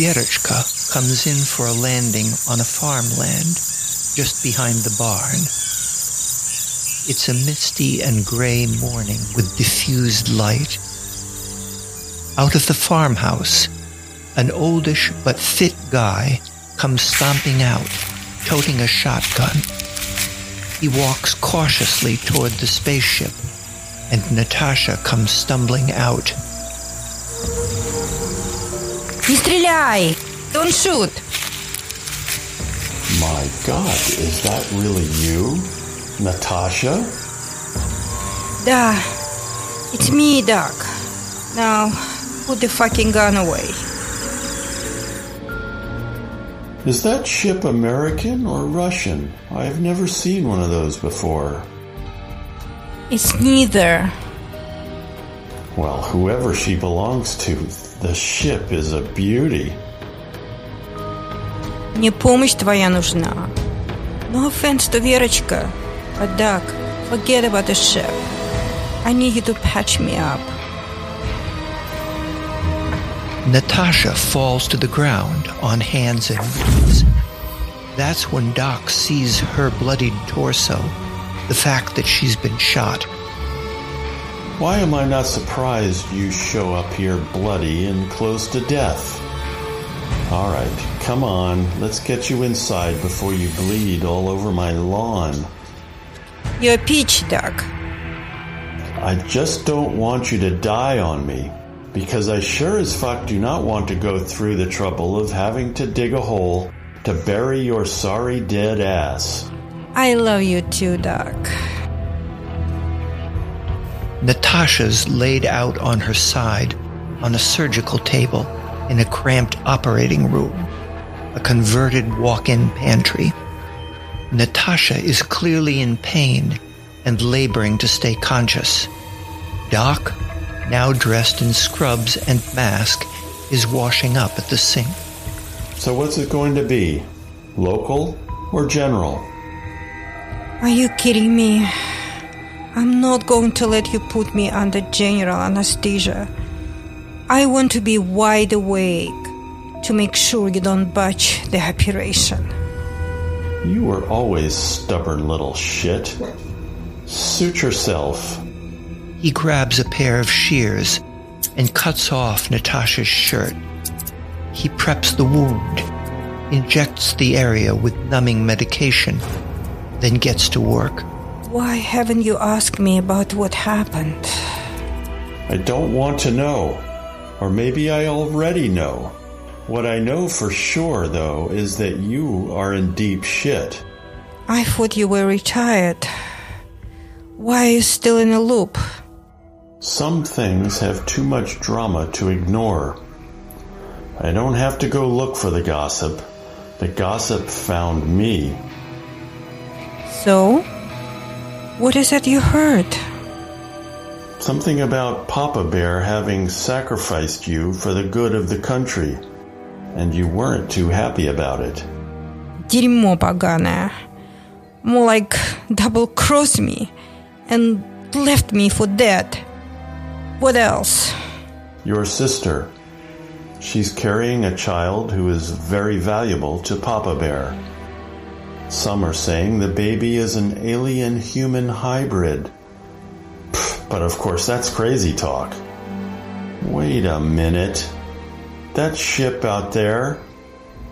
Verochka comes in for a landing on a farmland just behind the barn. It's a misty and gray morning with diffused light. Out of the farmhouse, an oldish but fit guy comes stomping out, toting a shotgun. He walks cautiously toward the spaceship, and Natasha comes stumbling out. Не стреляй! Don't shoot! My god, is that really you? Natasha? Да, it's me, Doc. Now, put the fucking gun away. Is that ship American or Russian? I've never seen one of those before. It's neither. Well, whoever she belongs to, the ship is a beauty. Мне помощь твоя нужна. No offense to Верочка, but Doc, forget about the ship. I need you to patch me up. Natasha falls to the ground on hands and knees. That's when Doc sees her bloodied torso, the fact that she's been shot. why am I not surprised you show up here bloody and close to death? All right, come on, let's get you inside before you bleed all over my lawn. You're a peach, Doc. I just don't want you to die on me, because I sure as fuck do not want to go through the trouble of having to dig a hole to bury your sorry dead ass. I love you too, Doc. Natasha's laid out on her side on a surgical table in a cramped operating room, a converted walk-in pantry. Natasha is clearly in pain and laboring to stay conscious. Doc, now dressed in scrubs and mask, is washing up at the sink. So, what's it going to be? Local or general? Are you kidding me? I'm not going to let you put me under general anesthesia. I want to be wide awake to make sure you don't botch the operation. You were always stubborn little shit. Suit yourself. He grabs a pair of shears and cuts off Natasha's shirt. He preps the wound, injects the area with numbing medication, then gets to work. Why haven't you asked me about what happened? I don't want to know. Or maybe I already know. What I know for sure, though, is that you are in deep shit. I thought you were retired. Why are you still in a loop? Some things have too much drama to ignore. I don't have to go look for the gossip. The gossip found me. So? What is it you heard? Something about Papa Bear having sacrificed you for the good of the country, and you weren't too happy about it. Дерьмо поганое. More like double crossed me and left me for dead. What else? Your sister. She's carrying a child who is very valuable to Papa Bear. Some are saying the baby is an alien human hybrid. But of course, that's crazy talk. Wait a minute. That ship out there,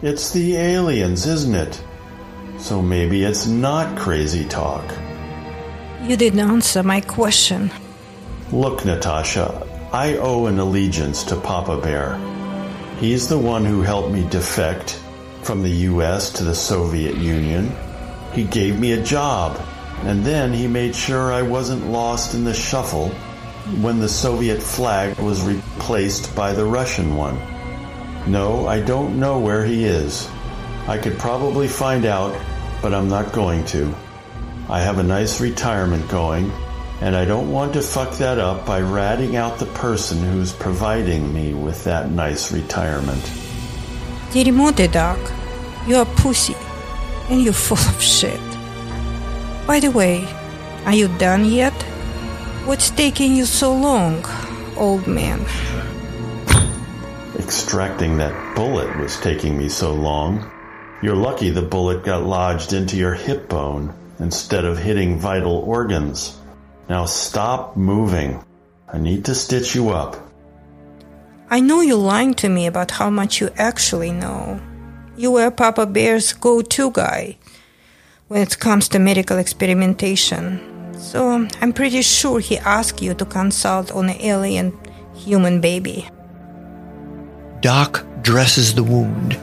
it's the aliens, isn't it? So maybe it's not crazy talk. You didn't answer my question. Look, Natasha, I owe an allegiance to Papa Bear. He's the one who helped me defect from the US to the Soviet Union. He gave me a job, and then he made sure I wasn't lost in the shuffle when the Soviet flag was replaced by the Russian one. No, I don't know where he is. I could probably find out, but I'm not going to. I have a nice retirement going, and I don't want to fuck that up by ratting out the person who's providing me with that nice retirement. Дерьмо ты, Doc. You're a pussy. And you're full of shit. By the way, are you done yet? What's taking you so long, old man? extracting that bullet was taking me so long. You're lucky the bullet got lodged into your hip bone instead of hitting vital organs. Now stop moving. I need to stitch you up. I know you're lying to me about how much you actually know. You were Papa Bear's go to guy when it comes to medical experimentation. So I'm pretty sure he asked you to consult on an alien human baby. Doc dresses the wound,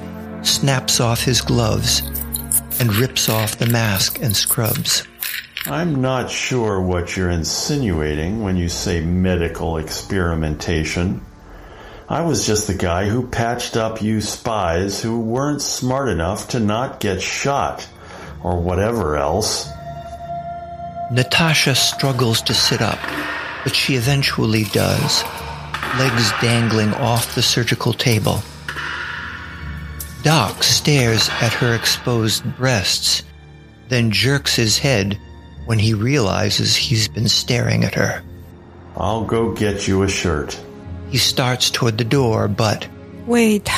snaps off his gloves, and rips off the mask and scrubs. I'm not sure what you're insinuating when you say medical experimentation. I was just the guy who patched up you spies who weren't smart enough to not get shot, or whatever else. Natasha struggles to sit up, but she eventually does, legs dangling off the surgical table. Doc stares at her exposed breasts, then jerks his head when he realizes he's been staring at her. I'll go get you a shirt. He starts toward the door, but Wait,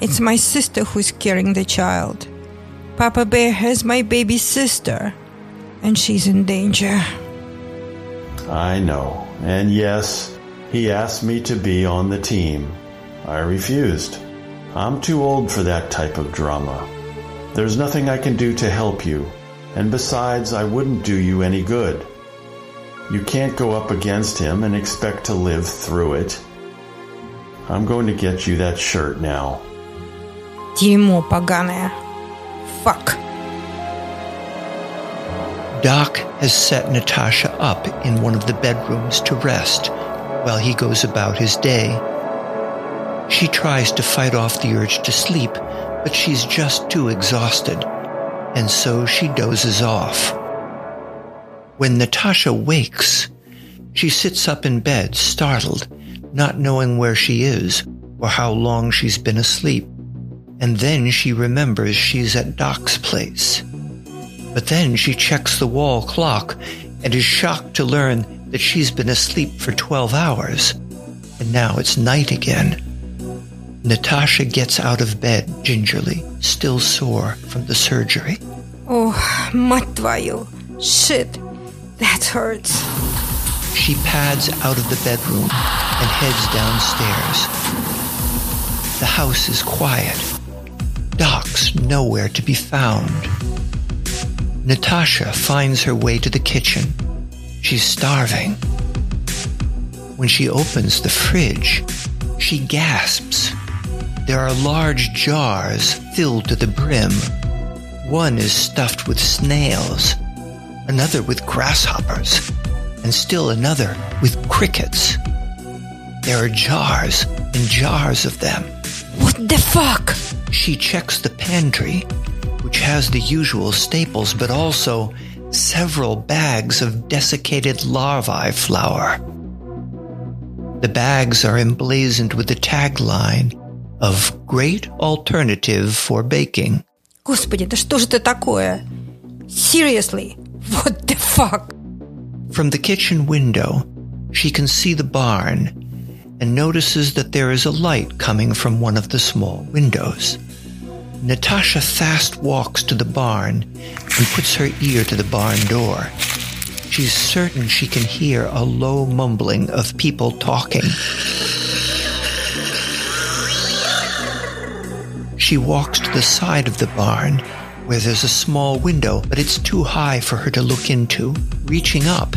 it's my sister who's carrying the child. Papa Bear has my baby sister, and she's in danger. I know. And yes, he asked me to be on the team. I refused. I'm too old for that type of drama. There's nothing I can do to help you, and besides, I wouldn't do you any good. You can't go up against him and expect to live through it. I'm going to get you that shirt now. Дерьмо поганое. Fuck. Doc has set Natasha up in one of the bedrooms to rest while he goes about his day. She tries to fight off the urge to sleep, but she's just too exhausted, and so she dozes off. When Natasha wakes, she sits up in bed, startled, not knowing where she is or how long she's been asleep. And then she remembers she's at Doc's place. But then she checks the wall clock and is shocked to learn that she's been asleep for 12 hours. And now it's night again. Natasha gets out of bed gingerly, still sore from the surgery. Oh, мать твою. Shit. That hurts. She pads out of the bedroom and heads downstairs. The house is quiet. Doc's nowhere to be found. Natasha finds her way to the kitchen. She's starving. When she opens the fridge, she gasps. There are large jars filled to the brim. One is stuffed with snails, another with grasshoppers, and still another with crickets. There are jars and jars of them. What the fuck? She checks the pantry, which has the usual staples, but also several bags of desiccated larvae flour. The bags are emblazoned with the tagline of Great Alternative for Baking. Господи, да что же это такое? Seriously, what the fuck? From the kitchen window, she can see the barn and notices that there is a light coming from one of the small windows. Natasha fast walks to the barn and puts her ear to the barn door. She's certain she can hear a low mumbling of people talking. She walks to the side of the barn where there's a small window, but it's too high for her to look into. Reaching up,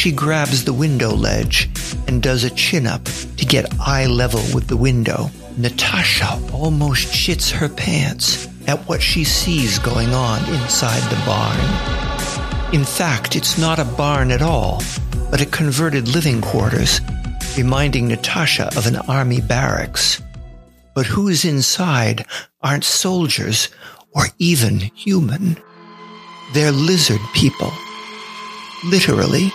she grabs the window ledge and does a chin up to get eye level with the window. Natasha almost shits her pants at what she sees going on inside the barn. In fact, it's not a barn at all, but a converted living quarters, reminding Natasha of an army barracks. But who is inside aren't soldiers or even human. They're lizard people. Literally,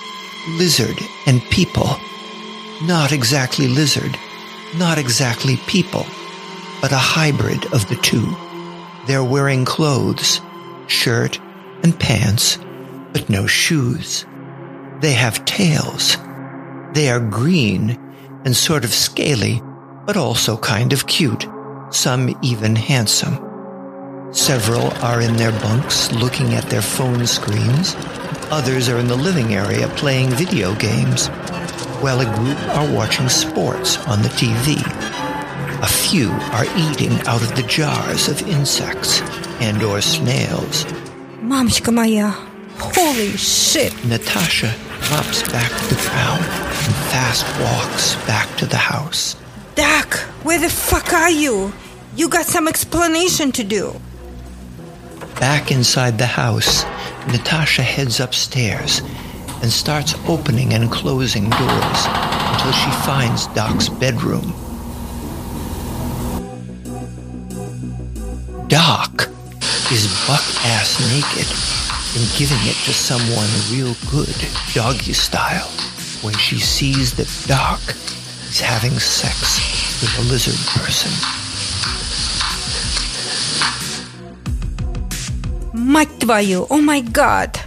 lizard and people. Not exactly lizard, not exactly people, but a hybrid of the two. They're wearing clothes, shirt and pants, but no shoes. They have tails. They are green and sort of scaly, but also kind of cute, some even handsome. Several are in their bunks looking at their phone screens. Others are in the living area playing video games, while a group are watching sports on the TV. A few are eating out of the jars of insects and or snails. Мамочка моя, holy shit! Natasha drops back to the ground and fast walks back to the house. Dak, where the fuck are you? You got some explanation to do. Back inside the house, Natasha heads upstairs and starts opening and closing doors until she finds Doc's bedroom. Doc is buck ass naked and giving it to someone real good, doggy style, when she sees that Doc is having sex with a lizard person. Мать твою, oh my god!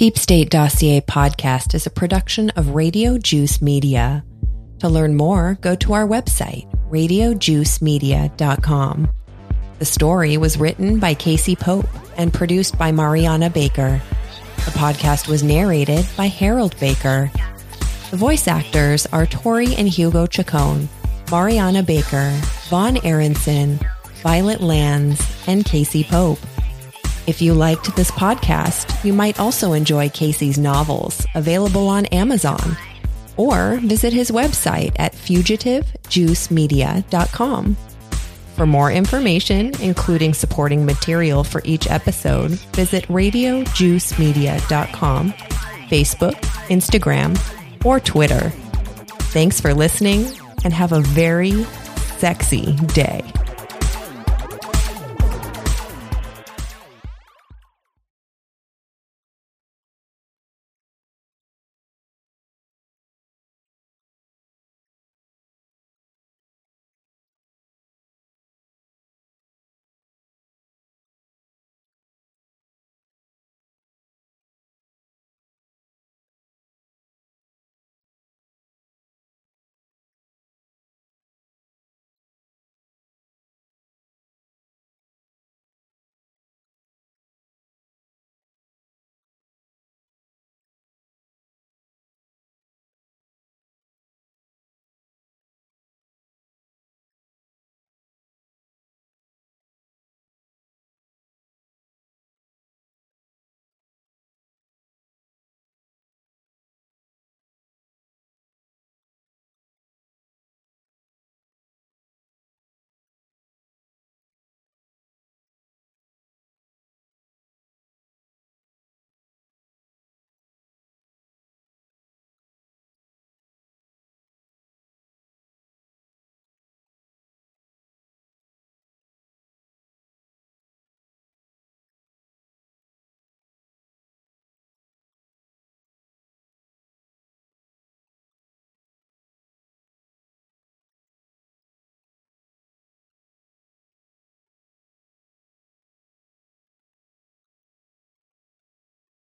Deep State Dossier podcast is a production of Radio Juice Media. To learn more, go to our website, radiojuicemedia.com. The story was written by Casey Pope and produced by Mariana Baker. The podcast was narrated by Harold Baker. The voice actors are Tori and Hugo Chacon, Mariana Baker, Vaughn Aronson, Violet Lands, and Casey Pope. If you liked this podcast, you might also enjoy Casey's novels available on Amazon or visit his website at fugitivejuicemedia.com. For more information, including supporting material for each episode, visit radiojuicemedia.com, Facebook, Instagram, or Twitter. Thanks for listening and have a very sexy day.